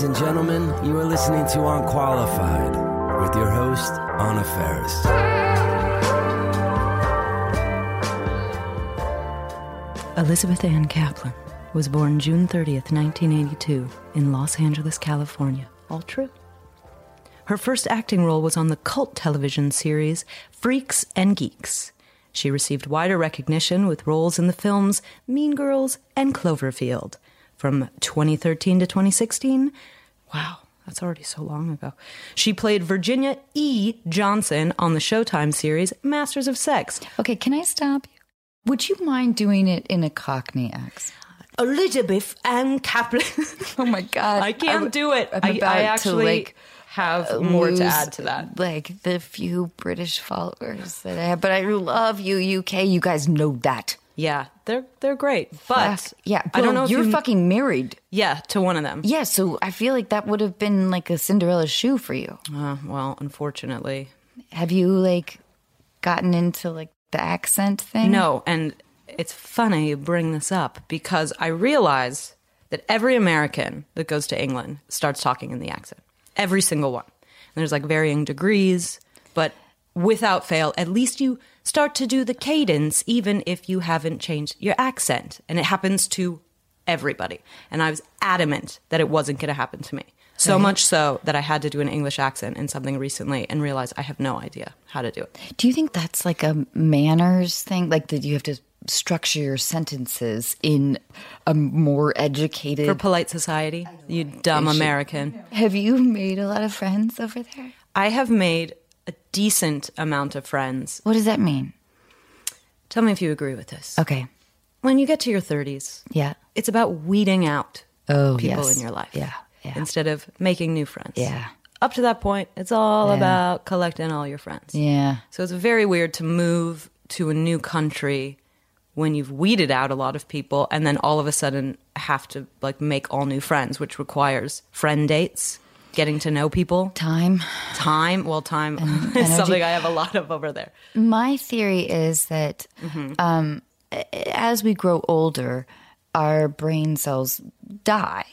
Ladies and gentlemen, you are listening to Unqualified with your host, Anna Faris. Elizabeth Anne Caplan was born June 30th, 1982, in Los Angeles, California. All true. Her first acting role was on the cult television series Freaks and Geeks. She received wider recognition with roles in the films Mean Girls and Cloverfield. From 2013 to 2016, wow, that's already so long ago. She played Virginia E. Johnson on the Showtime series Masters of Sex. Okay, can I stop you? Would you mind doing it in a Cockney accent? Elizabeth Anne Caplan. Oh my God. I can't do it. I'm about I to, actually like, have uh, more to add to that. Like the few British followers that I have, but I love you, UK. You guys know that. Yeah, they're they're great, but Fuck. yeah, I don't know. If You're you, fucking married. yeah to one of them. Yeah, so I feel like that would have been like a Cinderella shoe for you. Uh, well, unfortunately, Have you like gotten into like the accent thing? no. And it's funny you bring this up because I realize that every American that goes to England starts talking in the accent. Every single one. And there's like varying degrees, but without fail, at least you start to do the cadence, even if you haven't changed your accent. And it happens to everybody. And I was adamant that it wasn't going to happen to me. So much so that I had to do an English accent in something recently and realized I have no idea how to do it. Do you think that's like a manners thing? Like that you have to structure your sentences in a more educated. For polite society, you dumb American. have you made a lot of friends over there? I have made decent amount of friends. What does that mean? Tell me if you agree with this. Okay. When you get to your 30s, Yeah. it's about weeding out Oh, people yes. in your life. Yeah, yeah. Instead of making new friends. Yeah. Up to that point, it's all Yeah. about collecting all your friends. Yeah. So it's very weird to move to a new country when you've weeded out a lot of people and then all of a sudden have to like make all new friends, which requires friend dates, getting to know people, Time. time. Well, time is something I have a lot of over there. My theory is that um, as we grow older, our brain cells die.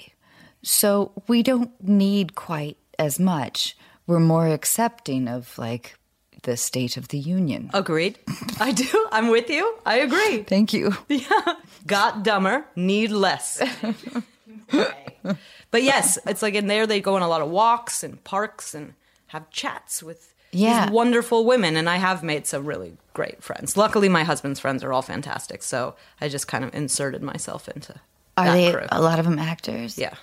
So we don't need quite as much. We're more accepting of like the state of the union. Agreed. I do. I'm with you. I agree. Thank you. Yeah. Got dumber, need less. but yes, it's like in there they go on a lot of walks and parks and have chats with Yeah. these wonderful women. And I have made some really great friends. Luckily, my husband's friends are all fantastic. So I just kind of inserted myself into Are they crew. a lot of them actors? Yeah.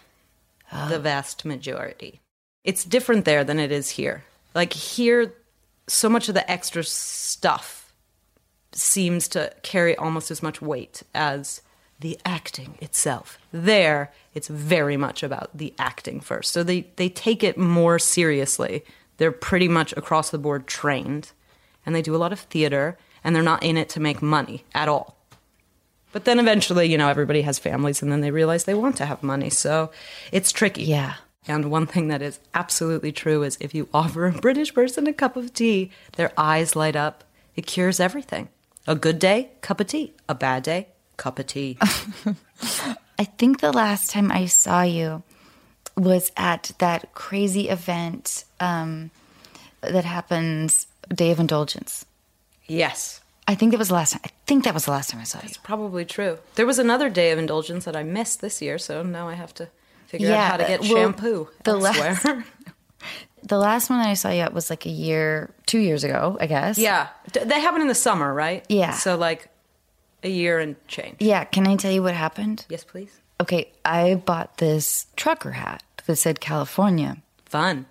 Oh. The vast majority. It's different there than it is here. Like here, so much of the extra stuff seems to carry almost as much weight as the acting itself. There, it's very much about the acting first. So they, they take it more seriously. They're pretty much across the board trained, and they do a lot of theater, and they're not in it to make money at all. But then eventually, you know, everybody has families and then they realize they want to have money. So it's tricky. Yeah. And one thing that is absolutely true is if you offer a British person a cup of tea, their eyes light up. It cures everything. A good day, cup of tea. A bad day, cup of tea. I think the last time I saw you was at that crazy event um, that happens, Day of Indulgence. yes, I think that was the last time. I think that was the last time I saw you. That's probably true. There was another day of indulgence that I missed this year, so now I have to figure Yeah, out how to get well, shampoo the elsewhere. last- The last one that I saw you at was like a year, two years ago, I guess. yeah, they happen in the summer, right? Yeah. So like a year and change. Yeah. Can I tell you what happened? Yes, please. Okay. I bought this trucker hat that said California, Fun.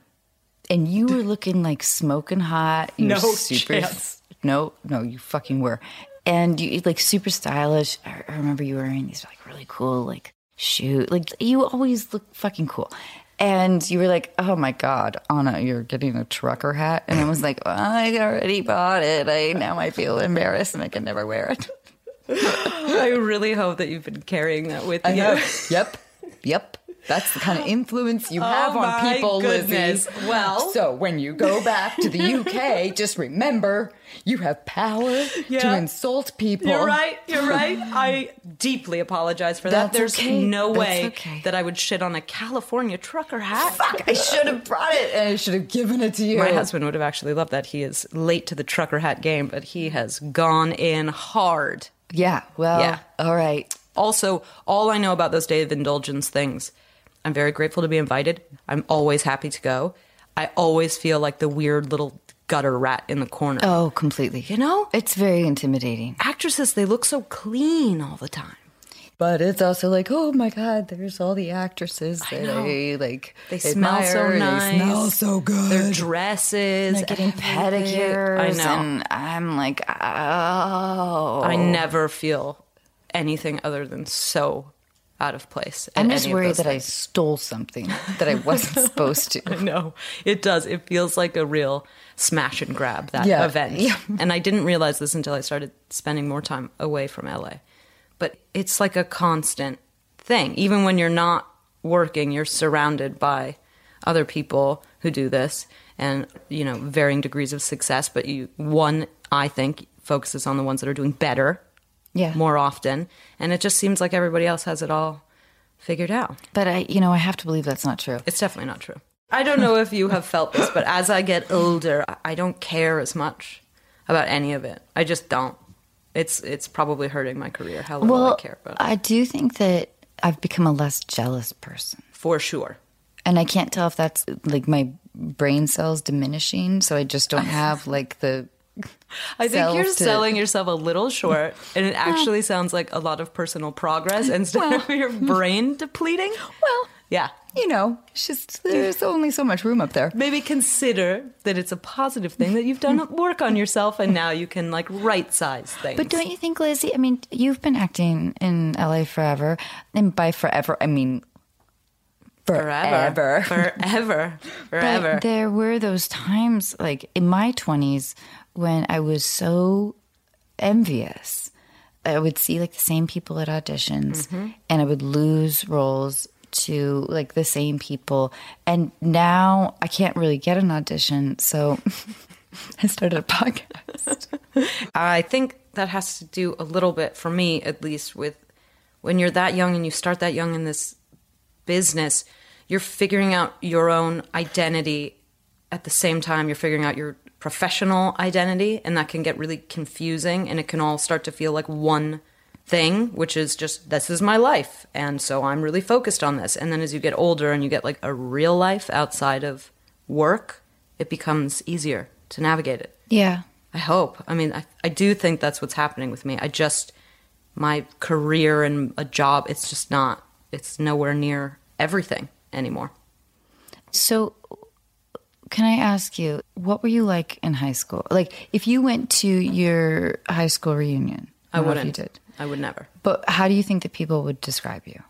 and you were looking like smoking hot. You No super, chance. No, no, you fucking were. And you like super stylish. I I remember you wearing these like really cool like shoes. Like you always look fucking cool. And you were like, "Oh my god, Anna, you're getting a trucker hat." And I was like, well, "I already bought it. I now I feel embarrassed and I can never wear it." I really hope that you've been carrying that with you. Yep. Yep. That's the kind of influence you oh have Oh on people, goodness. Lizzy. Well- so when you go back to the UK, just remember you have power to insult people. You're right. You're right. I deeply apologize for that. That's There's okay. no That's way okay. that I would shit on a California trucker hat. Fuck, I should have brought it and I should have given it to you. My husband would have actually loved that. He is late to the trucker hat game, but he has gone in hard. Yeah, well, Yeah. all right. Also, all I know about those day of indulgence things, I'm very grateful to be invited. I'm always happy to go. I always feel like the weird little gutter rat in the corner. Oh, completely. You know? It's very intimidating. Actresses, they look so clean all the time. But it's also like, oh my god, there's all the actresses I that know. I like. They smell so nice. They smell so good. Their dresses, They're getting pedicures. I know. And I'm like, oh. I never feel anything other than so out of place. I'm just worried that I stole something that I wasn't supposed to. No, it does. It feels like a real smash and grab that Yeah. event. Yeah. And I didn't realize this until I started spending more time away from LA. But it's like a constant thing. Even when you're not working, you're surrounded by other people who do this and, you know, varying degrees of success, but you one I think focuses on the ones that are doing better Yeah. more often, and it just seems like everybody else has it all figured out. But I, you know, I have to believe that's not true. It's definitely not true. I don't know if you have felt this, but as I get older, I don't care as much about any of it. I just don't. It's it's probably hurting my career how little Well, I care about it. I do think that I've become a less jealous person. For sure. And I can't tell if that's like my brain cells diminishing, so I just don't have like the I think you're to- selling yourself a little short, and it actually sounds like a lot of personal progress instead of your brain depleting. well, Yeah. you know, it's just there's only so much room up there. Maybe consider that it's a positive thing that you've done work on yourself, and now you can like right size things. But don't you think, Lizzy? I mean, you've been acting in LA forever, and by forever, I mean forever, forever. forever, forever. But there were those times, like in my 20s, when I was so envious. I would see like the same people at auditions mm-hmm. and I would lose roles to like the same people. And now I can't really get an audition. So I started a podcast. I think that has to do a little bit, for me at least, with when you're that young and you start that young in this business, you're figuring out your own identity at the same time you're figuring out your professional identity, and that can get really confusing and it can all start to feel like one thing, which is just this is my life, and so I'm really focused on this. And then as you get older and you get like a real life outside of work, it becomes easier to navigate it. Yeah. I hope. I mean, I, I do think that's what's happening with me. I just, my career and a job, it's just not, it's nowhere near everything anymore. So, can I ask you, what were you like in high school? Like, if you went to your high school reunion, I wouldn't. You did. I would never. But how do you think that people would describe you?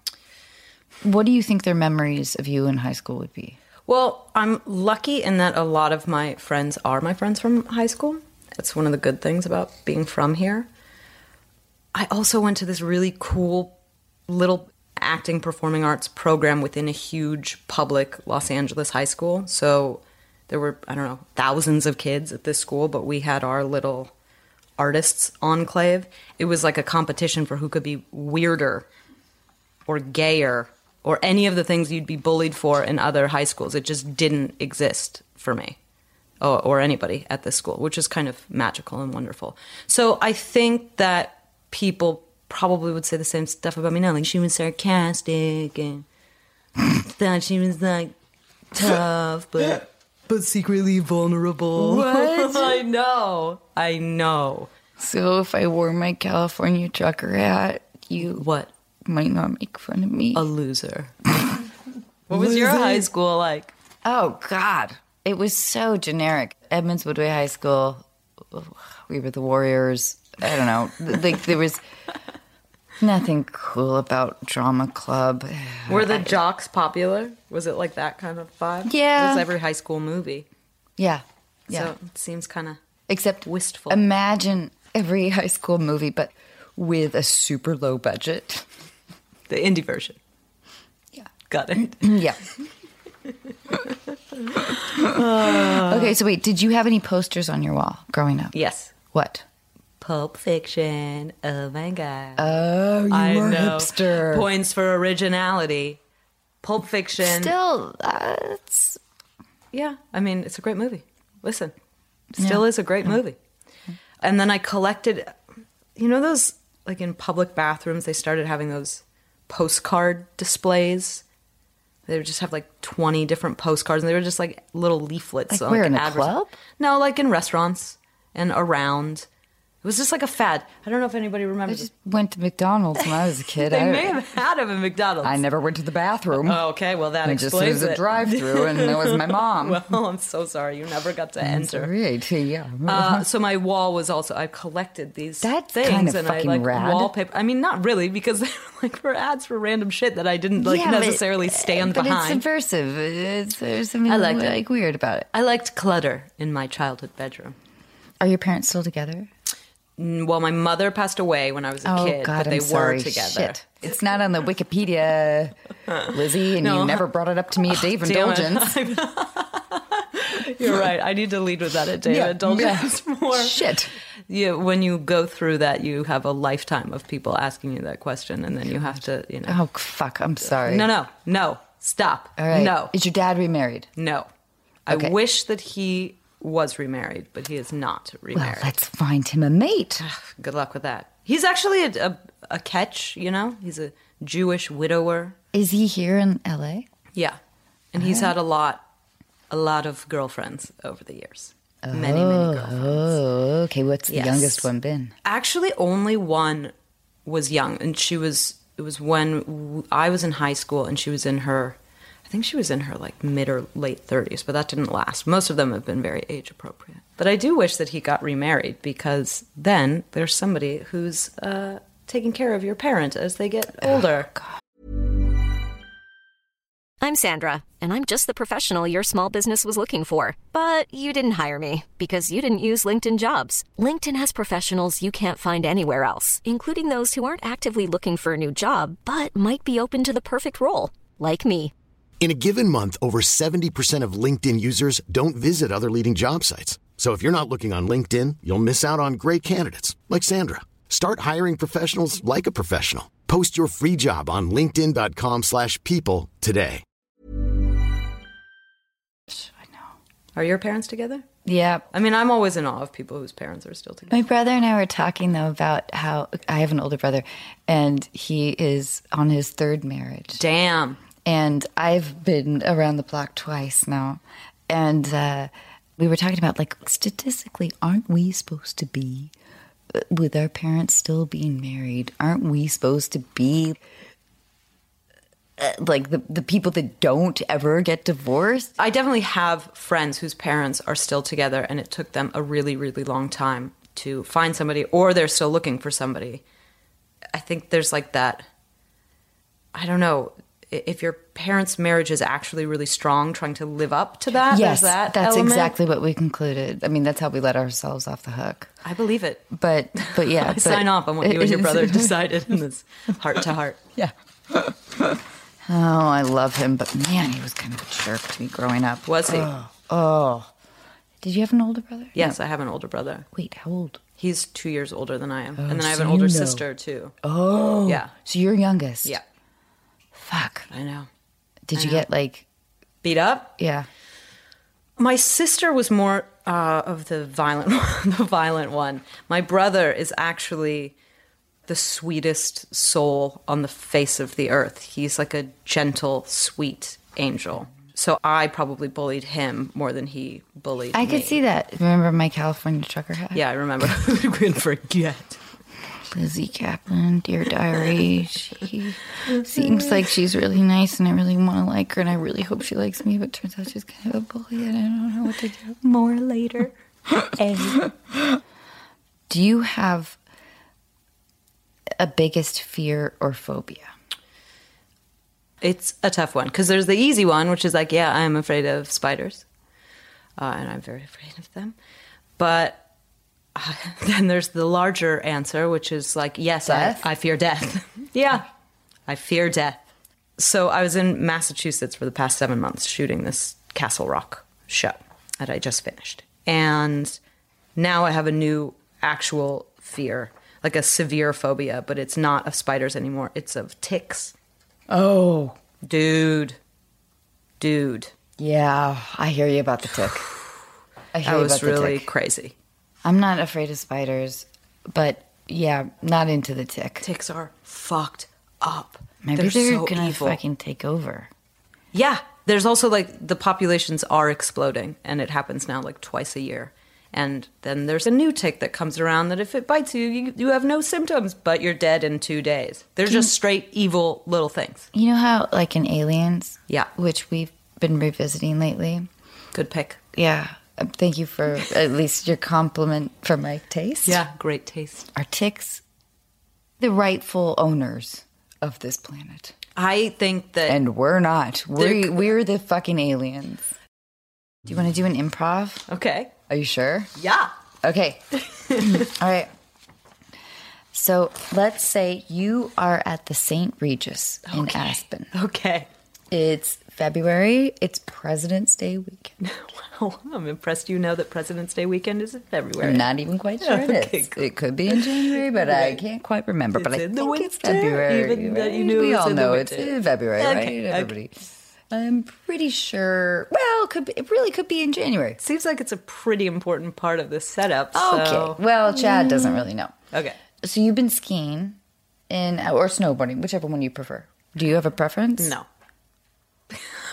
What do you think their memories of you in high school would be? Well, I'm lucky in that a lot of my friends are my friends from high school. That's one of the good things about being from here. I also went to this really cool little acting performing arts program within a huge public Los Angeles high school. So there were, I don't know, thousands of kids at this school, but we had our little artists enclave. It was like a competition for who could be weirder or gayer or any of the things you'd be bullied for in other high schools. It just didn't exist for me or, or anybody at this school, which is kind of magical and wonderful. So I think that people probably would say the same stuff about me now. Like she was sarcastic and thought she was like tough, but but secretly vulnerable. What? I know. I know. So, if I wore my California trucker hat, you What? might not make fun of me. A loser. what was your high school like? Oh God, it was so generic. Edmonds Woodway High School. We were the Warriors. I don't know. Like there was nothing cool about drama club. Were the jocks popular? Was it like that kind of vibe? Yeah. It was every high school movie. Yeah, yeah. So it seems kind of Except wistful. Imagine every high school movie, but with a super low budget. the indie version. Yeah. Got it. Yeah. okay, so wait, did you have any posters on your wall growing up? Yes. What? Pulp Fiction. Oh my god. Oh, you I were know. hipster. Points for originality. Pulp Fiction. Still, that's Yeah, I mean, it's a great movie. Listen, still is a great movie. And then I collected, you know, those like in public bathrooms, they started having those postcard displays. They would just have like 20 different postcards, and they were just like little leaflets. Like where, in a club? No, like in restaurants and around. It was just like a fad. I don't know if anybody remembers. I just went to McDonald's when I was a kid. they I, may have had them in McDonald's. I never went to the bathroom. Oh, okay, well that I just it explains was a drive-through, and there was my mom. well, I'm so sorry. You never got to enter. Right, yeah. Uh, so my wall was also I collected these That's things kind of and fucking I like rad. wallpaper. I mean, not really because they were like for ads for random shit that I didn't like Yeah, but- necessarily stand but behind. it's subversive. It's, there's something I liked it. like weird about it. I liked clutter in my childhood bedroom. Are your parents still together? Well, my mother passed away when I was a oh kid, God, but they I'm sorry. were together. Shit. It's not on the Wikipedia, Lizzy, and No. you never brought it up to me at Dave it. Indulgence. You're right. I need to lead with that at David Yeah, Indulgence more. Shit. You, when you go through that, you have a lifetime of people asking you that question, and then you have to, you know. Oh fuck! I'm sorry. No, no, no. Stop. All right. No. Is your dad remarried? No. Okay. I wish that he was remarried, but he is not remarried. Well, let's find him a mate. Good luck with that. He's actually a, a, a catch, you know? He's a Jewish widower. Is he here in L.A.? Yeah. And he's had a lot, a lot of girlfriends over the years. Many, many oh, girlfriends. Oh, okay. What's the Yes. youngest one been? Actually, only one was young, and she was, it was when I was in high school and she was in her, think she was in her like mid or late 30s, but that didn't last. Most of them have been very age appropriate. But I do wish that he got remarried because then there's somebody who's uh, taking care of your parent as they get older. I'm Sandra, and I'm just the professional your small business was looking for. But you didn't hire me because you didn't use LinkedIn jobs. LinkedIn has professionals you can't find anywhere else, including those who aren't actively looking for a new job but might be open to the perfect role, like me. In a given month, over 70% of LinkedIn users don't visit other leading job sites. So if you're not looking on LinkedIn, you'll miss out on great candidates like Sandra. Start hiring professionals like a professional. Post your free job on linkedin.com/people slash people today. I know. Are your parents together? Yeah. I mean, I'm always in awe of people whose parents are still together. My brother and I were talking though about how I have an older brother, and he is on his third marriage. Damn. And I've been around the block twice now, and uh, we were talking about like statistically, aren't we supposed to be uh, with our parents still being married? Aren't we supposed to be uh, like the the people that don't ever get divorced? I definitely have friends whose parents are still together, and it took them a really, really long time to find somebody, or they're still looking for somebody. I think there's like that. I don't know if your parents' marriage is actually really strong, trying to live up to that. Yes, that that's element. exactly what we concluded. I mean, that's how we let ourselves off the hook. I believe it. But but yeah, I but- sign off on what you and your brother decided in this heart to heart. Yeah. oh, I love him, but man, he was kind of a jerk to me growing up. Was he? Oh. oh. Did you have an older brother? Yes, I have an older brother. Wait, how old? He's two years older than I am, oh, and then I have so an you older know. sister too. Oh. Yeah, So you're youngest? yeah. Fuck. I know. Did you get like, Beat up? yeah. My sister was more uh, of the violent, the violent one. My brother is actually the sweetest soul on the face of the earth. He's like a gentle, sweet angel. So I probably bullied him more than he bullied me. I me. could see that. Remember my California trucker hat? Yeah, I remember. Who couldn't forget? Lizzy Caplan, Dear Diary. She seems like she's really nice and I really want to like her and I really hope she likes me, but turns out she's kind of a bully and I don't know what to do. More later. Do you have a biggest fear or phobia? It's a tough one because there's the easy one, which is like, yeah, I'm afraid of spiders, uh, and I'm very afraid of them. But uh, then there's the larger answer, which is like, yes, I, I fear death. yeah, I fear death. So I was in Massachusetts for the past seven months shooting this Castle Rock show that I just finished. And now I have a new actual fear, like a severe phobia, but it's not of spiders anymore. It's of ticks. Oh, Dude. Dude. yeah. I hear you about the tick. I hear That you was about the really tick. crazy. I'm not afraid of spiders, but yeah, not into the tick. Ticks are fucked up. Maybe they're, so gonna evil. fucking take over. Yeah. There's also like the populations are exploding and it happens now like twice a year. And then there's a new tick that comes around that if it bites you, you, you have no symptoms, but you're dead in two days. They're just straight evil little things. You know how, like in Aliens, Yeah. which we've been revisiting lately. Good pick. Yeah, Uh, thank you for at least your compliment for my taste. Yeah, great taste. are ticks the rightful owners of this planet? I think that And we're not. We They're- we're the fucking aliens. Do you want to do an improv? okay. Are you sure? Yeah. Okay. All right. So let's say you are at the St. Regis in Aspen. Okay. It's February. It's President's Day weekend. Wow, I'm impressed you know that President's Day weekend is in February. I'm not even quite sure it is. Okay, cool. It could be in January, but I can't quite remember. but I in the think it's February. even right? you knew we all know it's in February, Okay, right? okay. Everybody. I'm pretty sure. Well, it could be, it really could be in January. Seems like it's a pretty important part of the setup. Okay. Well, Chad doesn't really know. Okay. So you've been skiing in or snowboarding, whichever one you prefer. Do you have a preference? No.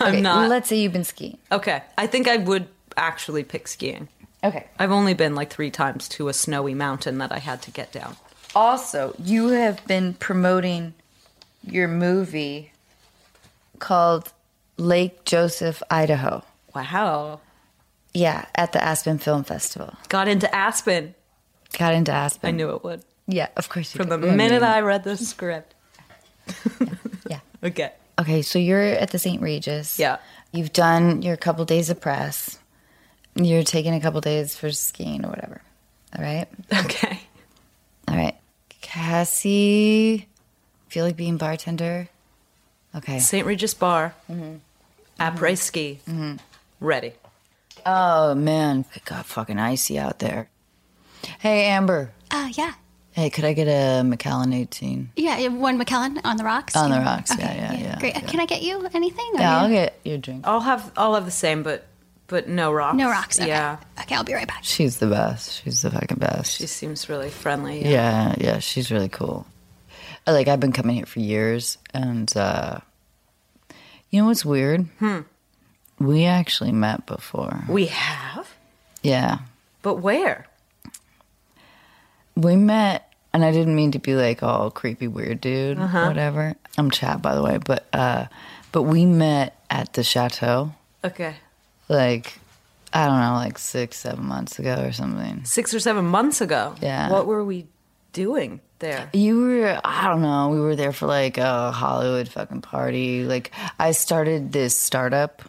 I'm Okay, not. Let's say you've been skiing. Okay. I think I would actually pick skiing. Okay. I've only been like three times to a snowy mountain that I had to get down. Also, you have been promoting your movie called Lake Joseph, Idaho. Wow. Yeah, at the Aspen Film Festival. Got into Aspen. Got into Aspen. I knew it would. Yeah, of course you From the minute mm-hmm. I read the script. Yeah. Okay. Okay, so you're at the St. Regis. Yeah. You've done your couple days of press. You're taking a couple days for skiing or whatever. All right. Okay. All right. Cassie, feel like being bartender? Okay. St. Regis Bar. Mm-hmm. Après ski. Mm-hmm. Ready. Oh man, it got fucking icy out there. Hey Amber. Uh, yeah. Hey, could I get a Macallan 18? Yeah, one Macallan on the rocks. On the You- rocks, yeah, yeah, yeah, Great. yeah. Can I get you anything? or Yeah, I'll get your drink. I'll have I'll have the same, but but no rocks. No rocks. Okay. Yeah. Okay, I'll be right back. She's the best. She's the fucking best. She seems really friendly. yeah, yeah, she's really cool. Like I've been coming here for years, and uh, you know what's weird? Hmm. We actually met before. We have? Yeah, But where? We met, and I didn't mean to be like all creepy weird dude, whatever. I'm Chad, by the way, but uh, but we met at the chateau. Okay. like I don't know, like six, seven months ago or something. Six or seven months ago. Yeah. What were we doing there? You were, I don't know, we were there for like a Hollywood fucking party. Like I started this startup,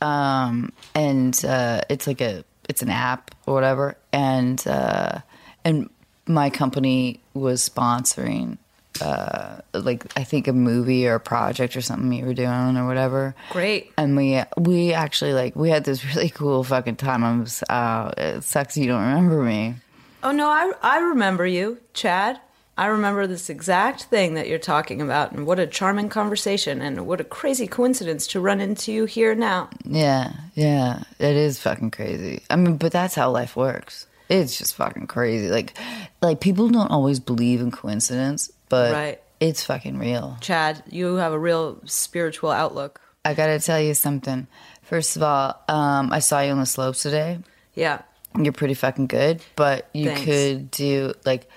um, and uh, it's like a, it's an app or whatever, and uh, and my company was sponsoring. Uh, like I think a movie or a project or something you were doing or whatever. Great. and we we actually like we had this really cool fucking time. I was uh, it sucks you don't remember me. Oh no, I I remember you, Chad. I remember this exact thing that you're talking about, and what a charming conversation, and what a crazy coincidence to run into you here now. Yeah, yeah, it is fucking crazy. I mean, but that's how life works. It's just fucking crazy. Like, like people don't always believe in coincidence, but Right. it's fucking real. Chad, you have a real spiritual outlook. I gotta tell you something. First of all, um, I saw you on the slopes today. Yeah. You're pretty fucking good, but you Thanks. could do like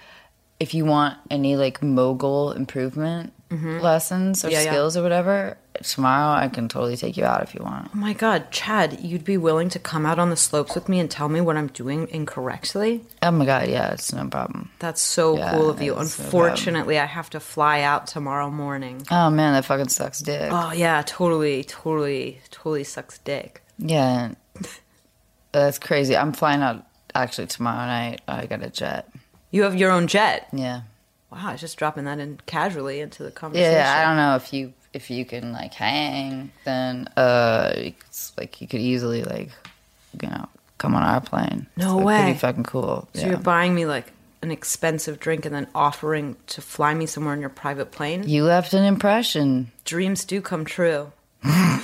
if you want any like mogul improvement lessons or Mm-hmm. Yeah, yeah. skills or whatever. Tomorrow, I can totally take you out if you want. Oh my God, Chad, you'd be willing to come out on the slopes with me and tell me what I'm doing incorrectly? Oh my god, yeah, it's no problem. That's so Yeah, cool of you. so uh, Unfortunately, I have to fly out tomorrow morning. Oh man, that fucking sucks dick. Oh yeah, totally, totally, totally sucks dick. Yeah, that's crazy. I'm flying out actually tomorrow night. I got a jet. You have your own jet. Yeah, Wow, I was just dropping that in casually into the conversation. yeah. I don't know if you if you can like hang, then uh, it's like you could easily like, you know, come on our plane. No It's, like, way. Pretty fucking cool. So yeah. you're buying me like an expensive drink and then offering to fly me somewhere in your private plane? You left an impression. Dreams do come true. I've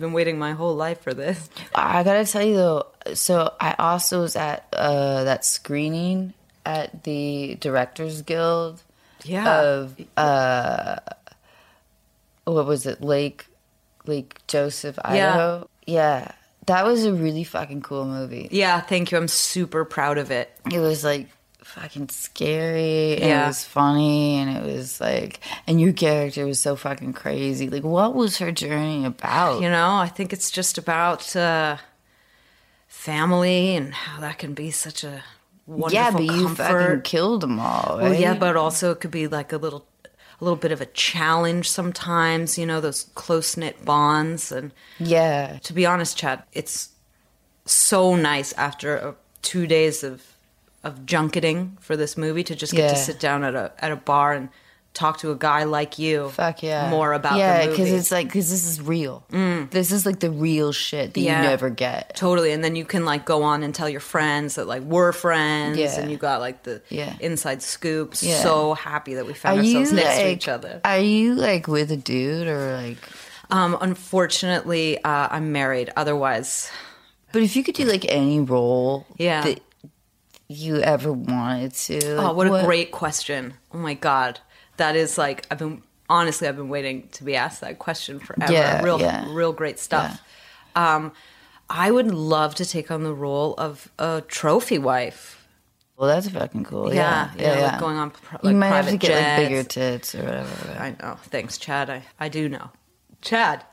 been waiting my whole life for this. I gotta tell you though, so I also was at uh, that screening at the Directors Guild Yeah. of uh, what was it, Lake Lake Joseph, Idaho? Yeah. yeah. That was a really fucking cool movie. yeah, thank you. I'm super proud of it. It was like fucking scary and Yeah. it was funny and it was like and your character was so fucking crazy. Like what was her journey about? You know, I think it's just about uh, family and how that can be such a wonderful yeah, but you fucking killed them all, right? Well, yeah, but also it could be like a little, a little bit of a challenge sometimes. You know, those close knit bonds. And yeah. to be honest, Chad, it's so nice after uh two days of of junketing for this movie to just get to sit down at a at a bar and talk to a guy like you. Fuck yeah. more about yeah. Mm. it's like because this is real. This is like the real shit that Yeah. you never get. Totally, and then you can like go on and tell your friends that like we're friends, Yeah. and you got like the Yeah. inside scoop. Yeah. So happy that we found Are ourselves next like? to each other. Are you like with a dude or like? Um, unfortunately, uh, I'm married. Otherwise, But if you could do like any role, Yeah. that you ever wanted to. oh, what a great question! Oh my god, that is like I've been honestly I've been waiting to be asked that question forever. Yeah, real, yeah. real great stuff. Um, I would love to take on the role of a trophy wife. Well, that's fucking cool. Yeah, Yeah, yeah, yeah, yeah. like going on pr- you like might have to get like bigger tits or whatever. I know. Thanks, Chad. I, I do know. Chad,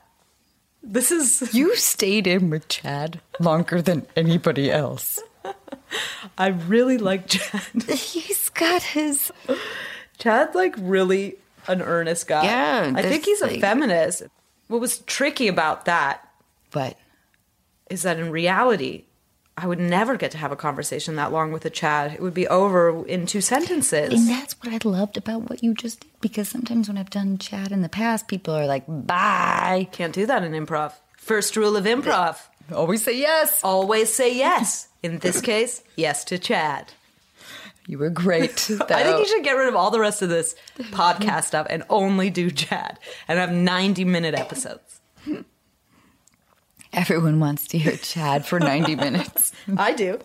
this is. You stayed in with Chad longer than anybody else. I really like Chad. He's got his. Chad's like really an earnest guy. Yeah, I think he's a like- feminist. What was tricky about that But is that in reality, I would never get to have a conversation that long with a Chad. It would be over in two sentences. And that's what I loved about what you just did. Because sometimes when I've done Chad in the past, people are like, bye. Can't do that in improv. First rule of improv Always say yes. always say yes. In this case, yes to Chad. You were great. I think you should get rid of all the rest of this podcast stuff and only do Chad and have 90 minute episodes. Everyone wants to hear Chad for 90 minutes. I do.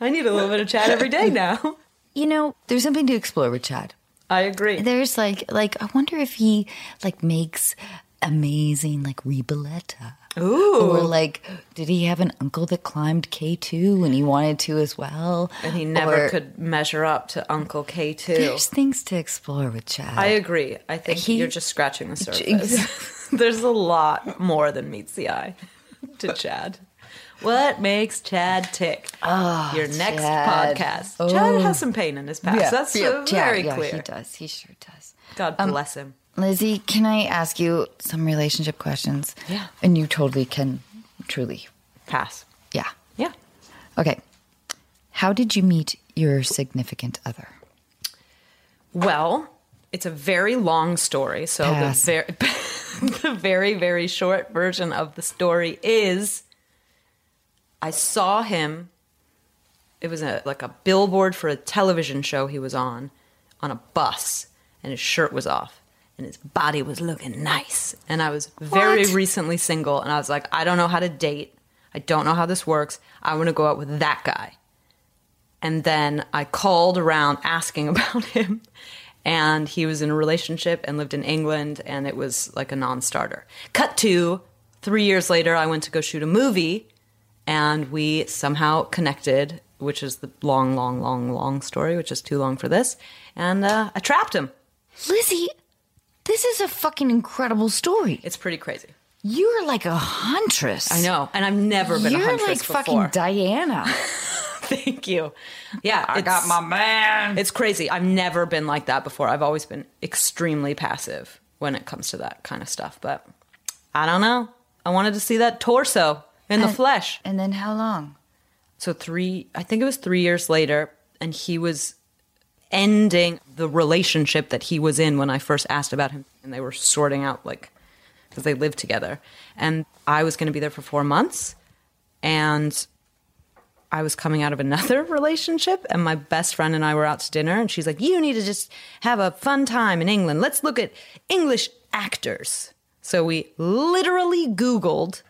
I need a little bit of Chad every day now. You know, there's something to explore with Chad. I agree. There's like, like I wonder if he like makes amazing like ribollita. Ooh. Or like, did he have an uncle that climbed K2 and he wanted to as well? And he never Or- could measure up to Uncle K2. There's things to explore with Chad. I agree. I think He- you're just scratching the surface. There's a lot more than meets the eye to Chad. What makes Chad tick? Your next Chad. podcast. Chad has some pain in his past. That's uh, Chad, very yeah, clear. He does. He sure does. God bless him. Lizzy, can I ask you some relationship questions? Yeah. And you totally can, truly. Pass. Yeah. Yeah. Okay. How did you meet your significant other? Well, it's a very long story. So the very, the very, very short version of the story is I saw him. It was a, like a billboard for a television show he was on, on a bus, and his shirt was off, and his body was looking nice. And I was very What? recently single, and I was like, I don't know how to date. I don't know how this works. I want to go out with that guy. And then I called around asking about him. And he was in a relationship and lived in England, and it was like a non starter. Cut to three years later, I went to go shoot a movie, and we somehow connected, which is the long, long, long, long story, which is too long for this. And uh, I trapped him. Lizzy, this is a fucking incredible story. It's pretty crazy. You're like a huntress. I know. And I've never been You're a huntress like before. fucking Diana. Thank you. Yeah, I got my man. It's crazy. I've never been like that before. I've always been extremely passive when it comes to that kind of stuff. But I don't know. I wanted to see that torso in the flesh. And then how long? So three, I think it was three years later, and he was ending the relationship that he was in when I first asked about him, and they were sorting out like because they lived together, and I was going to be there for four months, and I was coming out of another relationship, and my best friend and I were out to dinner, and she's like, "You need to just have a fun time in England. Let's look at English actors." So we literally Googled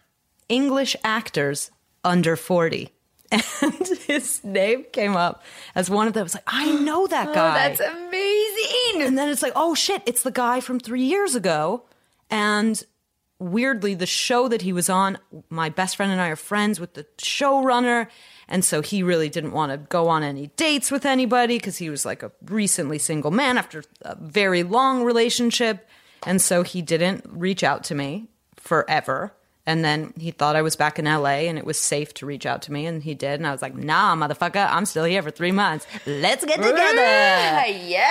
English actors under forty. And his name came up as one of them. Like, I know that oh, guy. That's amazing. And then it's like, oh shit, it's the guy from three years ago. And weirdly, the show that he was on, my best friend and I are friends with the showrunner. And so he really didn't want to go on any dates with anybody because he was like a recently single man after a very long relationship. And so he didn't reach out to me forever. And then he thought I was back in LA and it was safe to reach out to me. And he did. And I was like, nah, motherfucker, I'm still here for three months. Let's get together. yeah.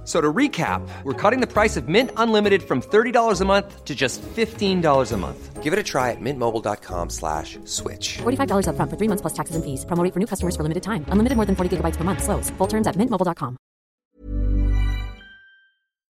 F- So to recap, we're cutting the price of Mint Unlimited from $30 a month to just $15 a month. Give it a try at mintmobile.com slash switch. $45 upfront for three months plus taxes and fees. Promo rate for new customers for limited time. Unlimited more than 40 gigabytes per month. Slows. Full terms at mintmobile.com.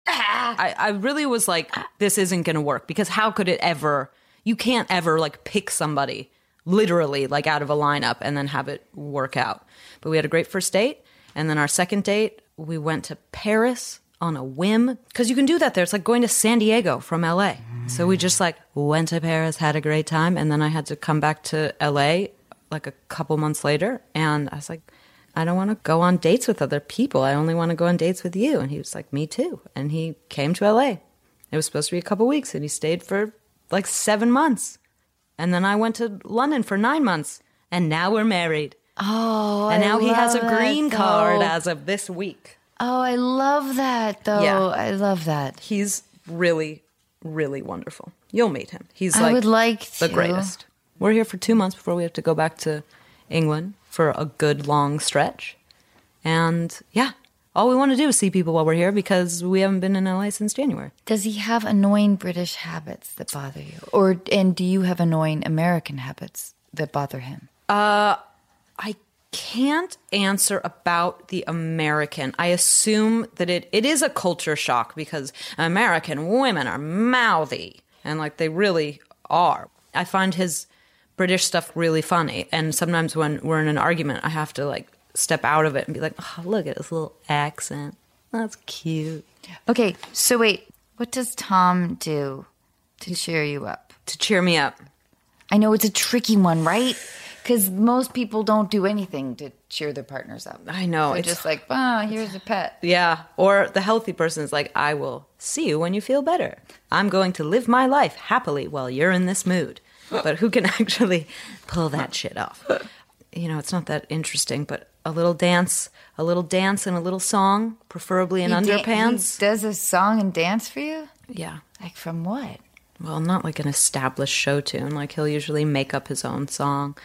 I, I really was like, this isn't going to work because how could it ever? You can't ever like pick somebody literally like out of a lineup and then have it work out. But we had a great first date. And then our second date, we went to Paris on a whim because you can do that there. It's like going to San Diego from LA. So we just like went to Paris, had a great time. And then I had to come back to LA like a couple months later. And I was like, I don't want to go on dates with other people. I only want to go on dates with you. And he was like, Me too. And he came to LA. It was supposed to be a couple weeks, and he stayed for like seven months. And then I went to London for nine months, and now we're married. Oh, and I now he has a love that, green card though. as of this week. Oh, I love that though. Yeah. I love that. He's really, really wonderful. You'll meet him. He's I like would like the to. greatest. We're here for two months before we have to go back to England for a good long stretch. And yeah, all we want to do is see people while we're here because we haven't been in LA since January. Does he have annoying British habits that bother you, or and do you have annoying American habits that bother him? Uh, I can't answer about the American. I assume that it, it is a culture shock because American women are mouthy and like they really are. I find his British stuff really funny. And sometimes when we're in an argument, I have to like step out of it and be like, oh, look at this little accent. That's cute. Okay, so wait, what does Tom do to cheer you up? To cheer me up. I know it's a tricky one, right? Because most people don't do anything to cheer their partners up. I know. They're it's just like, ah, here's a pet. Yeah. Or the healthy person is like, I will see you when you feel better. I'm going to live my life happily while you're in this mood. But who can actually pull that shit off? You know, it's not that interesting, but a little dance, a little dance and a little song, preferably in He da- underpants. he does a song and dance for you? yeah. Like from what? Well, not like an established show tune. Like he'll usually make up his own song.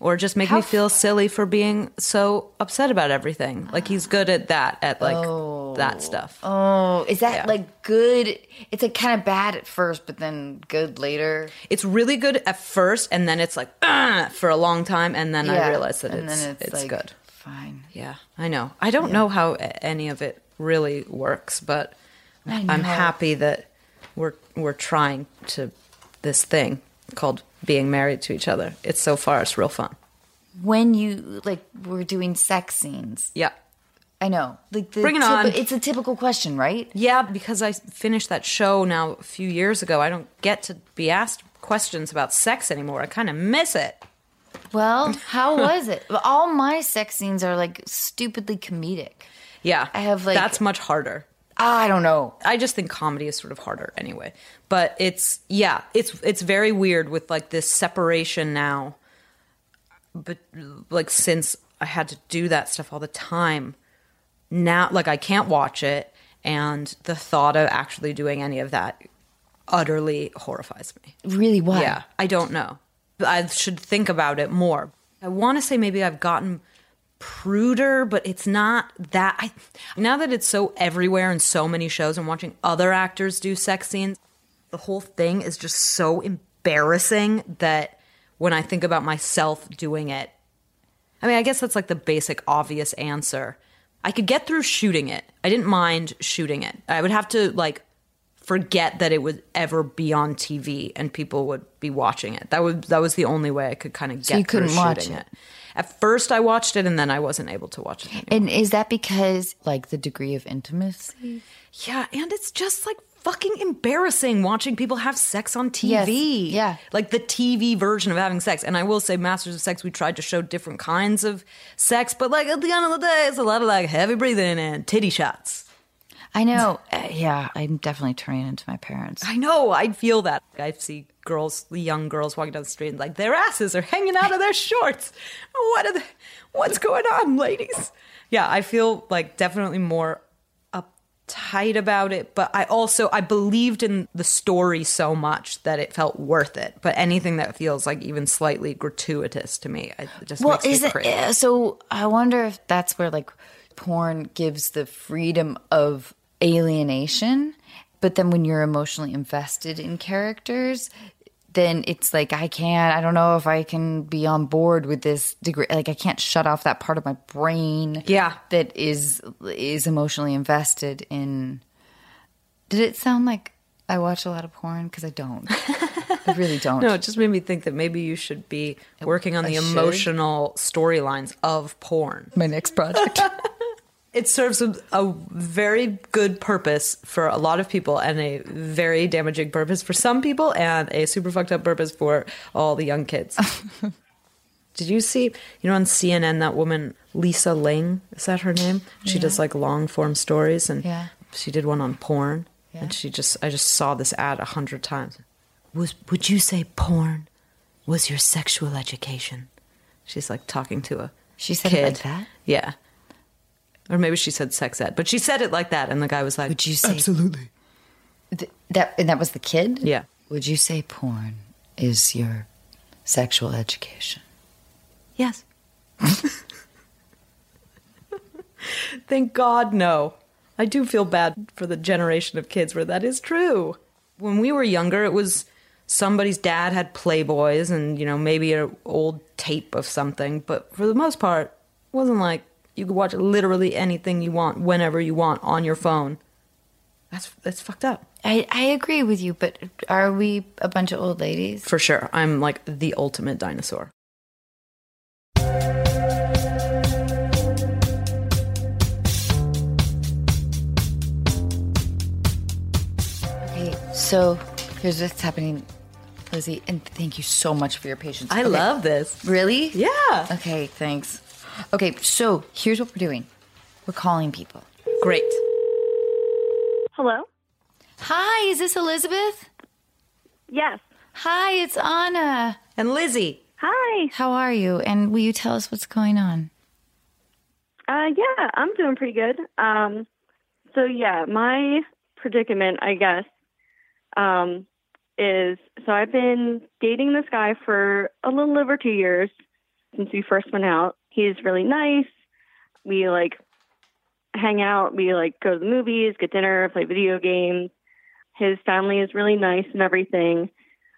Or just make How me feel silly for being so upset about everything. Like he's good at that, at like oh. that stuff. Oh, is that Yeah. like good? It's like kind of bad at first, but then good later. it's really good at first and then it's like for a long time and then i realize that and it's, then it's, like, good Fine. yeah i know i don't know how any of it really works but i'm happy that we're we're trying to this thing called being married to each other it's so far it's real fun When you like were doing sex scenes, yeah I know. Like the Bring it on. It's a typical question, right? yeah because i finished that show now a few years ago i don't get to be asked questions about sex anymore i kind of miss it Well, how was it? All my sex scenes are like stupidly comedic. Yeah. I have, like- That's much harder. I don't know. I just think comedy is sort of harder anyway. But it's yeah, it's it's very weird with like this separation now. But like since I had to do that stuff all the time, now like I can't watch it and the thought of actually doing any of that utterly horrifies me. Really, why? Yeah, I don't know. I should think about it more. I want to say maybe I've gotten pruder, but it's not that. I now that it's so everywhere in so many shows and watching other actors do sex scenes, the whole thing is just so embarrassing that when I think about myself doing it, I mean, I guess that's like the basic obvious answer. I could get through shooting it. I didn't mind shooting it. I would have to like forget that it would ever be on TV and people would be watching it. That would that was the only way I could kind of get So you through couldn't watch shooting it? it. At first I watched it and then I wasn't able to watch it anymore. And is that because like the degree of intimacy? Yeah, and it's just like fucking embarrassing watching people have sex on TV. Yes, yeah. Like the TV version of having sex. And I will say, Masters of Sex, we tried to show different kinds of sex, but like at the end of the day, it's a lot of like heavy breathing and titty shots. I know. Uh, yeah, I'm definitely turning into my parents. I know, I feel that. I see girls, young girls walking down the street and like their asses are hanging out of their shorts. What are the, what's going on, ladies? Yeah, I feel like definitely more uptight about it, but I also I believed in the story so much that it felt worth it. But anything that feels like even slightly gratuitous to me, it just Well, makes me is it crazy. uh, so? I wonder if that's where like porn gives the freedom of alienation, but then when you're emotionally invested in characters, then it's like I can't. I don't know if I can be on board with this degree. Like I can't shut off that part of my brain. Yeah. that is is emotionally invested in. Did it sound like I watch a lot of porn? Because I don't. I really don't. No, it just made me think that maybe you should be working on I the should? emotional storylines of porn. my next project. It serves a, a very good purpose for a lot of people and a very damaging purpose for some people and a super fucked up purpose for all the young kids. Did you see, you know, on CNN, that woman, Lisa Ling, is that her name? She does like long form stories and Yeah. she did one on porn. And she just, I just saw this ad a hundred times. Was, would you say porn was your sexual education? She's like talking to a She said kid. like that? Yeah. Or maybe she said sex ed, but she said it like that, and the guy was like, Would you say absolutely?" Th- that and that was the kid? Yeah. Would you say porn is your sexual education? Yes. Thank God, no. I do feel bad for the generation of kids where that is true. When we were younger, it was somebody's dad had Playboys and, you know, maybe an old tape of something, but for the most part, it wasn't like you could watch literally anything you want whenever you want on your phone. That's that's fucked up. I, I agree with you, but are we a bunch of old ladies? For sure. I'm like the ultimate dinosaur. Okay, so here's what's happening, Lizzy, and thank you so much for your patience. I Okay. love this. Really? Yeah. Okay, thanks. Okay, so here's what we're doing. We're calling people. Great. Hello? Hi, is this Elizabeth? Yes. Hi, it's Anna. And Lizzy. Hi. How are you? And will you tell us what's going on? Uh, yeah, I'm doing pretty good. Um, so yeah, my predicament, I guess, um, is so I've been dating this guy for a little over two years since we first went out. He's really nice. We like hang out. We like go to the movies, get dinner, play video games. His family is really nice and everything,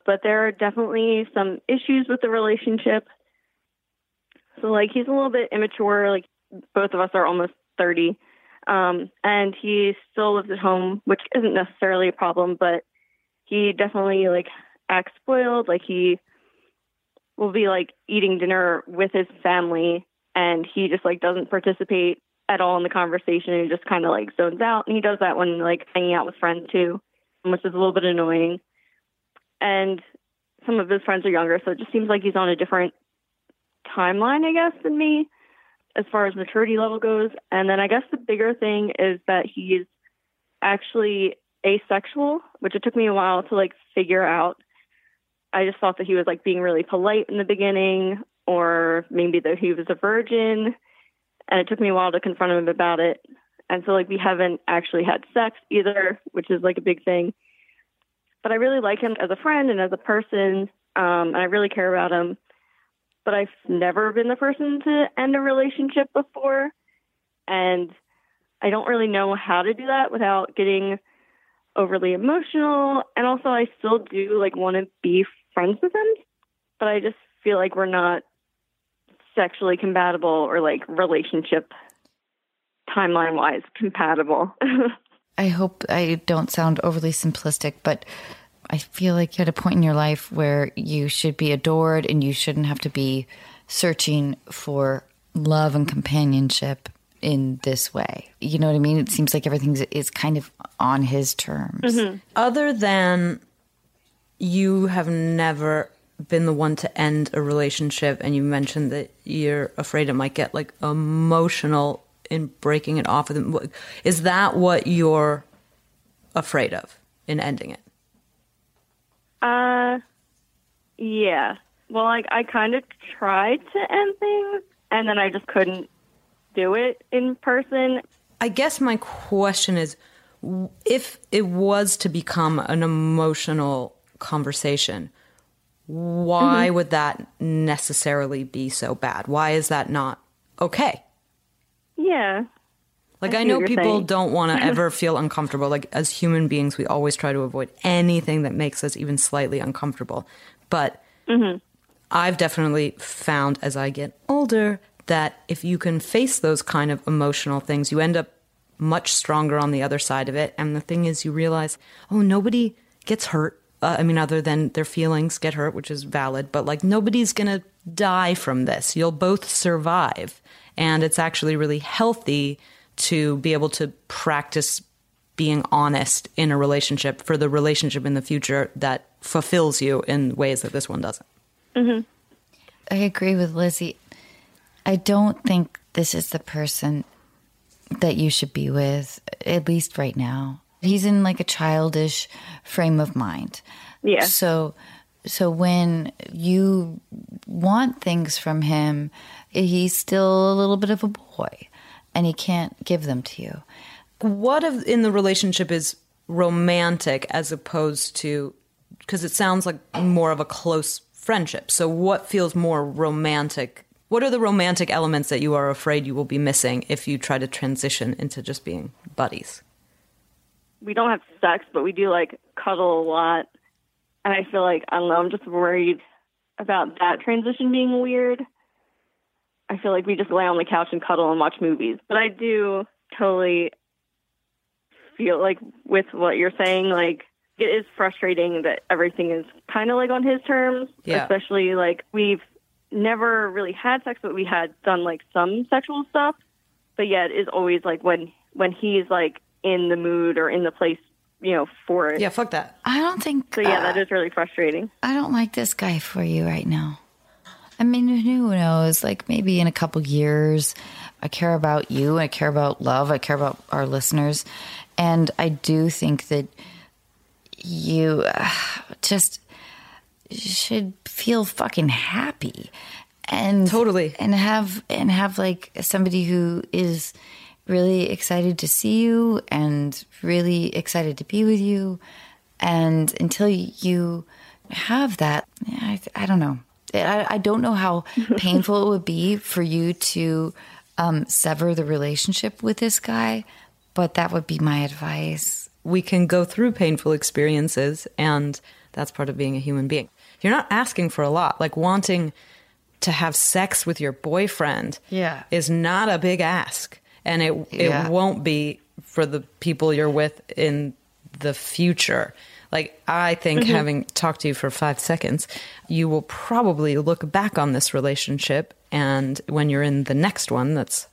but there are definitely some issues with the relationship. So like he's a little bit immature. Like both of us are almost 30. Um, and he still lives at home, which isn't necessarily a problem, but he definitely like acts spoiled. Like he will be like eating dinner with his family and he just like doesn't participate at all in the conversation. And he just kind of like zones out. And he does that when like hanging out with friends too, which is a little bit annoying. And some of his friends are younger, so it just seems like he's on a different timeline, I guess, than me as far as maturity level goes. And then I guess the bigger thing is that he's actually asexual, which it took me a while to like figure out. I just thought that he was like being really polite in the beginning, or maybe that he was a virgin. And it took me a while to confront him about it. And so, like, we haven't actually had sex either, which is like a big thing. But I really like him as a friend and as a person. Um, and I really care about him. But I've never been the person to end a relationship before. And I don't really know how to do that without getting overly emotional. And also, I still do like want to be friends with him, but I just feel like we're not sexually compatible or like relationship timeline wise compatible. I hope I don't sound overly simplistic, but I feel like you're at a point in your life where you should be adored and you shouldn't have to be searching for love and companionship in this way. You know what I mean? It seems like everything is kind of on his terms. Mm-hmm. Other than you have never been the one to end a relationship, and you mentioned that you're afraid it might get like emotional in breaking it off with them. Is that what you're afraid of in ending it? uh, yeah. Well, like I kind of tried to end things, and then I just couldn't do it in person. I guess my question is if it was to become an emotional conversation, why Mm-hmm. would that necessarily be so bad? Why is that not okay? Yeah. Like I I, know people saying. don't want to ever feel uncomfortable. Like as human beings, we always try to avoid anything that makes us even slightly uncomfortable. But Mm-hmm. I've definitely found as I get older that if you can face those kind of emotional things, you end up much stronger on the other side of it. And the thing is, you realize, oh, nobody gets hurt. Uh, I mean, other than their feelings get hurt, which is valid, but like nobody's going to die from this. You'll both survive. And it's actually really healthy to be able to practice being honest in a relationship for the relationship in the future that fulfills you in ways that this one doesn't. I agree with Lizzy. I don't think this is the person that you should be with, at least right now. He's in like a childish frame of mind. Yeah. So so when you want things from him, he's still a little bit of a boy and he can't give them to you. What of in the relationship is romantic as opposed to because it sounds like more of a close friendship. So what feels more romantic? What are the romantic elements that you are afraid you will be missing if you try to transition into just being buddies? We don't have sex, but we do like cuddle a lot. And I feel like I don't know, I'm just worried about that transition being weird. I feel like we just lay on the couch and cuddle and watch movies. But I do totally feel like with what you're saying, like it is frustrating that everything is kind of like on his terms, Yeah. especially like we've never really had sex, but we had done like some sexual stuff. But yet it's always like when when he's like in the mood or in the place, you know, for it. Yeah, fuck that. I don't think So yeah, uh, that is really frustrating. I don't like this guy for you right now. I mean, who knows? Like maybe in a couple years, I care about you. I care about love. I care about our listeners, and I do think that you uh, just should feel fucking happy and Totally. and have and have like somebody who is really excited to see you and really excited to be with you. And until you have that i, I don't know. I, I don't know how painful it would be for you to um, sever the relationship with this guy but that would be my advice. We can go through painful experiences and that's part of being a human being. You're not asking for a lot. Like wanting to have sex with your boyfriend Yeah. is not a big ask and it Yeah. it won't be for the people you're with in the future. Like i think mm-hmm. having talked to you for 5 seconds you will probably look back on this relationship and when you're in the next one that's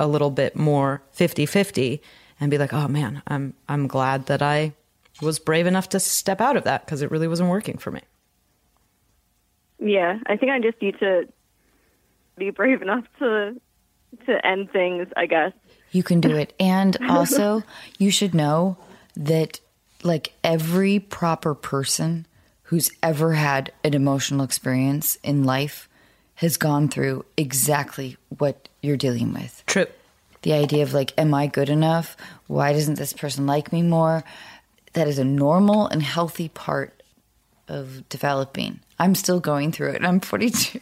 a little bit more 50-50 and be like oh man i'm i'm glad that i was brave enough to step out of that because it really wasn't working for me. Yeah, I think I just need to be brave enough to to end things. I guess. You can do it. And also, you should know that, like, every proper person who's ever had an emotional experience in life has gone through exactly what you're dealing with. True. The idea of, like, am I good enough? Why doesn't this person like me more? That is a normal and healthy part of developing. I'm still going through it. I'm 42.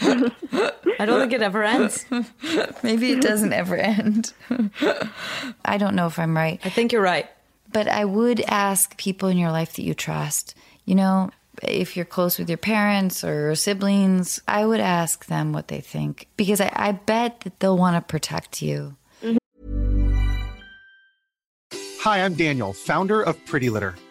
I don't think it ever ends. Maybe it doesn't ever end. I don't know if I'm right. I think you're right. But I would ask people in your life that you trust, you know, if you're close with your parents or your siblings, I would ask them what they think because I, I bet that they'll want to protect you. Hi, I'm Daniel, founder of Pretty Litter.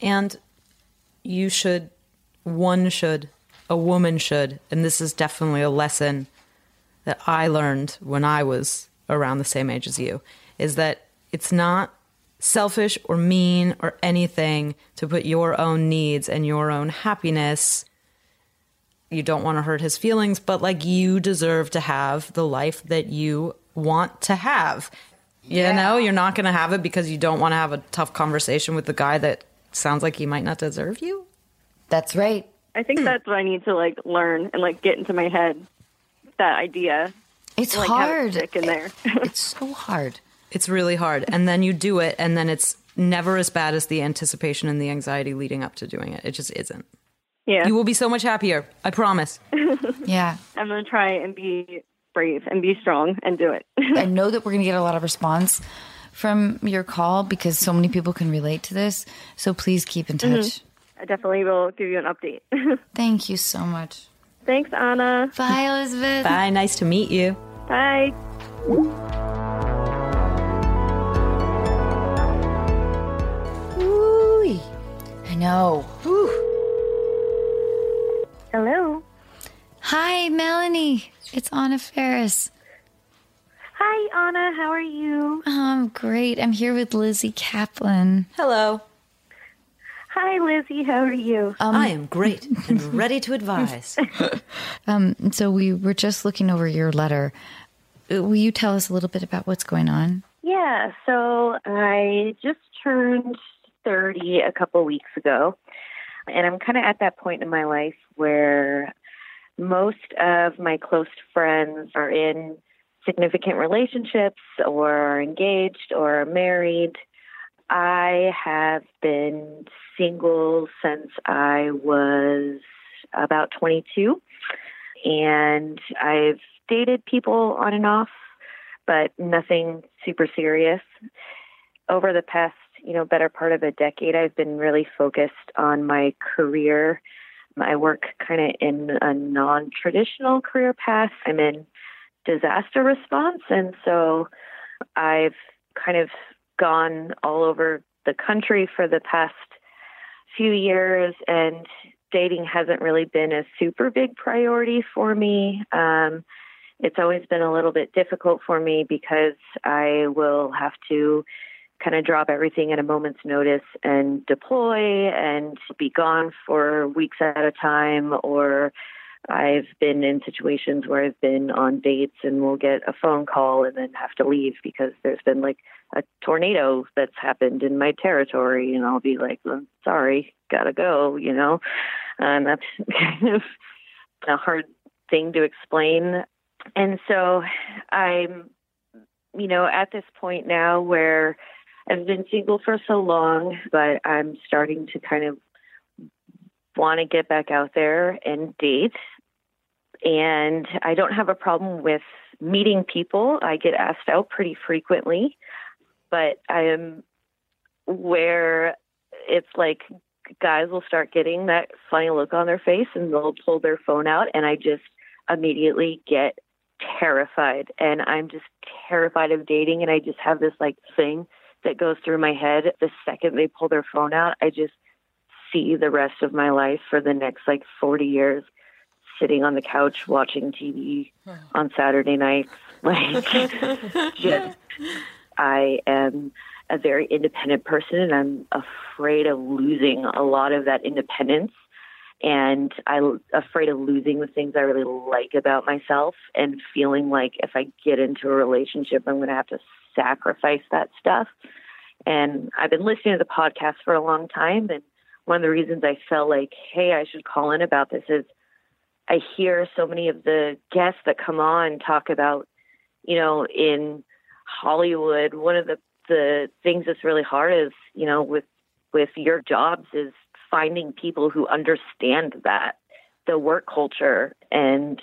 And you should, one should, a woman should, and this is definitely a lesson that I learned when I was around the same age as you, is that it's not selfish or mean or anything to put your own needs and your own happiness. You don't want to hurt his feelings, but like you deserve to have the life that you want to have. You know, you're not going to have it because you don't want to have a tough conversation with the guy that sounds like he might not deserve you. That's right. I think that's what I need to like learn and like get into my head. That idea. It's like, have it hard. stick in there. it's so hard. It's really hard. And then you do it, and then it's never as bad as the anticipation and the anxiety leading up to doing it. It just isn't. Yeah. You will be so much happier. I promise. Yeah. I'm gonna try and be brave and be strong and do it. I know that we're going to get a lot of response from your call because so many people can relate to this. So please keep in touch. Mhm. I definitely will give you an update. Thank you so much. Thanks, Anna. Bye, Elizabeth. Bye. Nice to meet you. Bye. Ooh, I know. Hello. Hi, Melanie. It's Anna Faris. Hi, Anna. How are you? I'm great. I'm here with Lizzy Caplan. Hello. Hi, Lizzy. How are you? I am great and ready to advise. Um, so we were just looking over your letter. Uh, Will you tell us a little bit about what's going on? Yeah, so I just turned 30 a couple weeks ago. And I'm kind of at that point in my life where most of my close friends are in significant relationships or engaged or married. I have been single since I was about 22. And I've dated people on and off, but nothing super serious. Over the past, you know, better part of a decade, I've been really focused on my career. I work kind of in a non traditional career path. I'm in disaster response. And so I've kind of gone all over the country for the past few years, and dating hasn't really been a super big priority for me. Um, it's always been a little bit difficult for me because I will have to kind of drop everything at a moment's notice and deploy and be gone for weeks at a time or I've been in situations where I've been on dates and we'll get a phone call and then have to leave because there's been like a tornado that's happened in my territory and I'll be like, I'm sorry, gotta go, you know. And that's kind of a hard thing to explain. And so I'm, you know, at this point now where I've been single for so long, but I'm starting to kind of want to get back out there and date. And I don't have a problem with meeting people. I get asked out pretty frequently, but I am where it's like guys will start getting that funny look on their face and they'll pull their phone out and I just immediately get terrified. And I'm just terrified of dating and I just have this like thing that goes through my head the second they pull their phone out. I just see the rest of my life for the next like 40 years sitting on the couch watching TV on Saturday nights. Like just I am a very independent person and I'm afraid of losing a lot of that independence. And I'm afraid of losing the things I really like about myself and feeling like if I get into a relationship I'm going to have to sacrifice that stuff. And I've been listening to the podcast for a long time and one of the reasons I felt like hey I should call in about this is I hear so many of the guests that come on talk about you know in Hollywood one of the the things that's really hard is, you know, with with your jobs is finding people who understand that the work culture and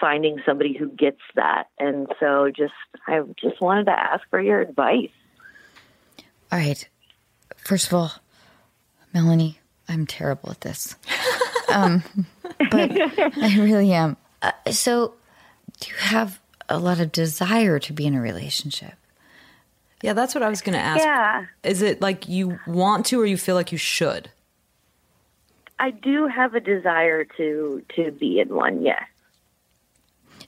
finding somebody who gets that. And so just I just wanted to ask for your advice. All right. First of all, Melanie, I'm terrible at this. um, but I really am. Uh, so, do you have a lot of desire to be in a relationship? Yeah, that's what I was going to ask. Yeah. Is it like you want to or you feel like you should? I do have a desire to to be in one, yes.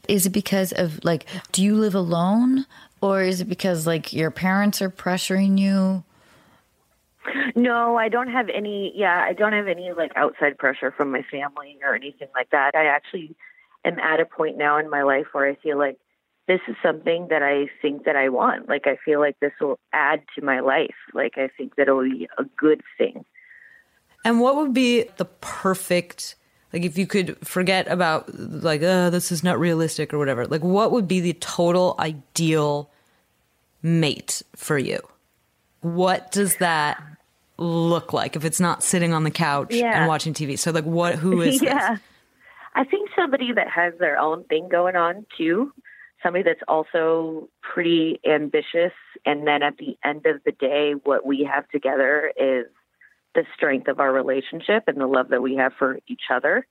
Is it because of like do you live alone or is it because like your parents are pressuring you? No, I don't have any yeah, I don't have any like outside pressure from my family or anything like that. I actually am at a point now in my life where I feel like this is something that I think that I want. Like I feel like this will add to my life. Like I think that it'll be a good thing. And what would be the perfect like if you could forget about like uh, this is not realistic or whatever. Like what would be the total ideal mate for you? What does that look like if it's not sitting on the couch Yeah. and watching TV? So like what who is yeah. this? I think somebody that has their own thing going on too. Somebody that's also pretty ambitious. And then at the end of the day, what we have together is the strength of our relationship and the love that we have for each other.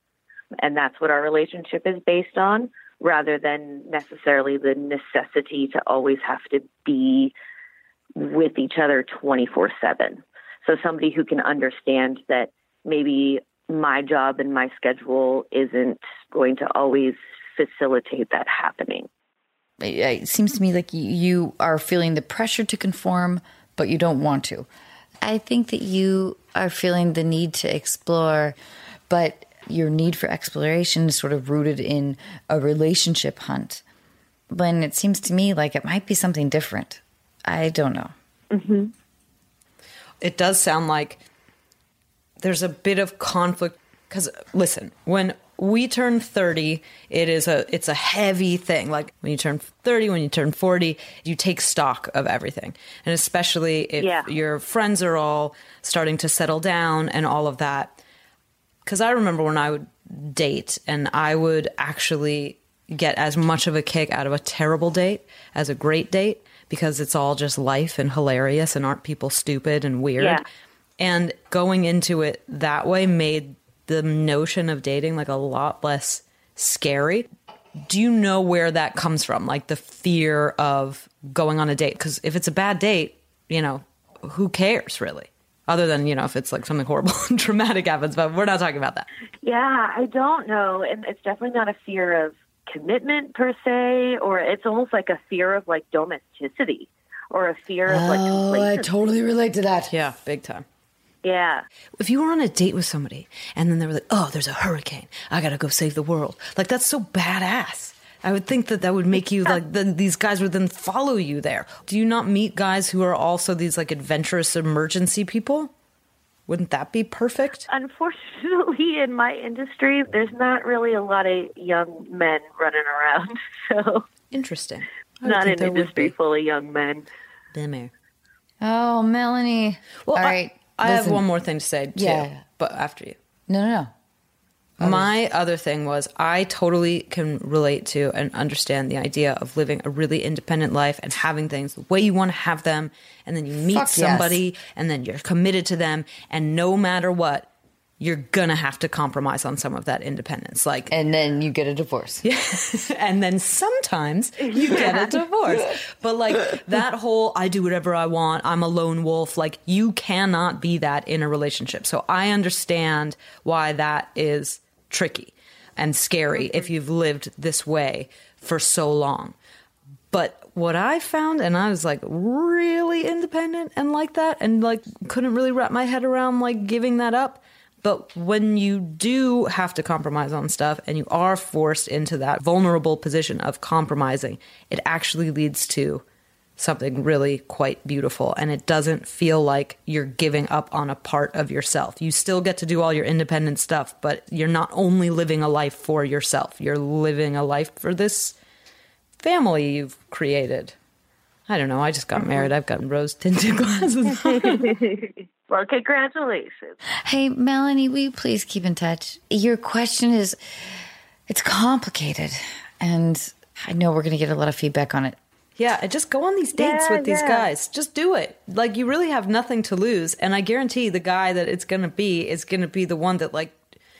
And that's what our relationship is based on, rather than necessarily the necessity to always have to be with each other 24 7. So somebody who can understand that maybe my job and my schedule isn't going to always facilitate that happening. It it seems to me like you- you are feeling the pressure to conform, but you don't want to. I think that you are feeling the need to explore, but your need for exploration is sort of rooted in a relationship hunt. When it seems to me like it might be something different. I don't know. Mm-hmm. It does sound like there's a bit of conflict because listen when we turn 30 it is a it's a heavy thing. Like when you turn 30 when you turn 40 you take stock of everything. And especially if Yeah. your friends are all starting to settle down and all of that. Because i remember when i would date and i would actually get as much of a kick out of a terrible date as a great date because it's all just life and hilarious and aren't people stupid and weird Yeah. and going into it that way made the notion of dating like a lot less scary. Do you know where that comes from? Like the fear of going on a date? Because if it's a bad date, you know, who cares really? Other than, you know, if it's like something horrible and traumatic happens, but we're not talking about that. Yeah, I don't know. And it's definitely not a fear of commitment per se, or it's almost like a fear of like domesticity or a fear of like Oh, I totally relate to that. Yeah, big time. Yeah. If you were on a date with somebody and then they were like, oh, there's a hurricane. I got to go save the world. Like, that's so badass. I would think that that would make you like, then these guys would then follow you there. Do you not meet guys who are also these like adventurous emergency people? Wouldn't that be perfect? Unfortunately, in my industry, there's not really a lot of young men running around. So Interesting. I not think an there would industry be. full of young men. Bummer. Oh, Melanie. Well, All I- right. I, have one more thing to say too. Yeah. But after you. No, no, no. My other thing was I totally can relate to and understand the idea of living a really independent life and having things the way you want to have them. And then you meet Fuck yes. somebody and then you're committed to them. And no matter what, you're going to have to compromise on some of that independence. Like, and then you get a divorce. Yeah. and then sometimes you get a divorce. But like that whole I do whatever I want, I'm a lone wolf, like you cannot be that in a relationship. So I understand why that is tricky and scary mm-hmm. if you've lived this way for so long. But what I found, and I was like really independent and like that, and like couldn't really wrap my head around like giving that up. But when you do have to compromise on stuff and you are forced into that vulnerable position of compromising, it actually leads to something really quite beautiful. And it doesn't feel like you're giving up on a part of yourself. You still get to do all your independent stuff, but you're not only living a life for yourself, you're living a life for this family you've created. I don't know. I just got mm-hmm. married. I've gotten rose tinted glasses. well, congratulations. Hey, Melanie, will you please keep in touch? Your question is, it's complicated. And I know we're going to get a lot of feedback on it. Yeah, and just go on these dates Yeah, with these yeah. guys. Just do it. Like you really have nothing to lose, and I guarantee the guy that it's going to be is going to be the one that like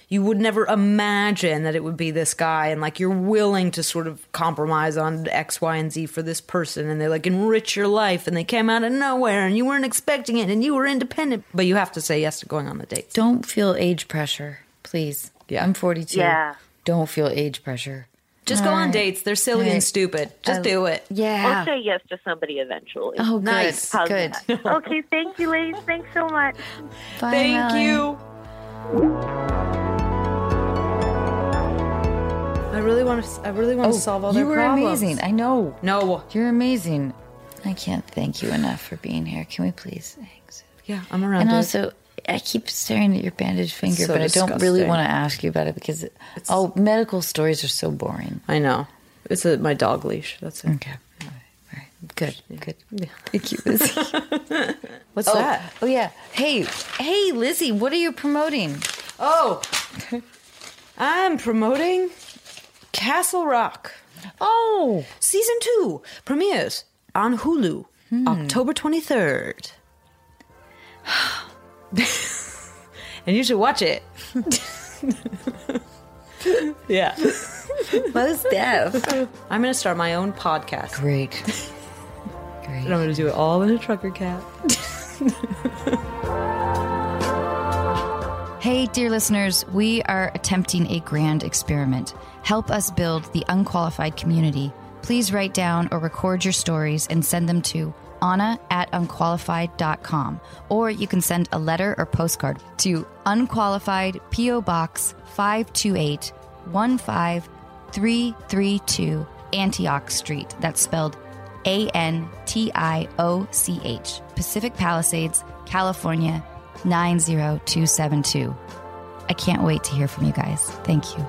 you would never imagine that it would be this guy and like you're willing to sort of compromise on X, Y, and Z for this person and they like enrich your life and they came out of nowhere and you weren't expecting it and you were independent, but you have to say yes to going on the dates. Don't feel age pressure, please. Yeah. I'm 42. Yeah. Don't feel age pressure. Just go All on right. dates. They're silly All and stupid. Just I- do it. Yeah. We'll say yes to somebody eventually. Oh, nice. How's good. that? okay, thank you, ladies. Thanks so much. Bye, Thank Melanie. you. I really want to. I really want Oh, to solve all you their were problems. amazing. I know. No. You're amazing. I can't thank you enough for being here. Can we please? Thanks. Yeah, I'm around. And dude. also, I keep staring at your bandaged finger, So but I don't really want to ask you about it because oh, medical stories are so boring. I know. It's a, my dog leash. That's it. Okay. All right. Good. Good. Thank you, Lizzy. What's oh, that? Oh yeah. Hey, hey, Lizzy. What are you promoting? Oh, I'm promoting Castle Rock. Oh, season two premieres on Hulu Hmm. October 23rd. and you should watch it. yeah. Most deaf. I'm going to start my own podcast. Great. And I'm going to do it all in a trucker cap. Hey, dear listeners, we are attempting a grand experiment. Help us build the unqualified community. Please write down or record your stories and send them to Anna at unqualified.com. Or you can send a letter or postcard to Unqualified P.O. Box 528 15332 Antioch Street. That's spelled A N T I O C H, Pacific Palisades, California 90272. I can't wait to hear from you guys. Thank you.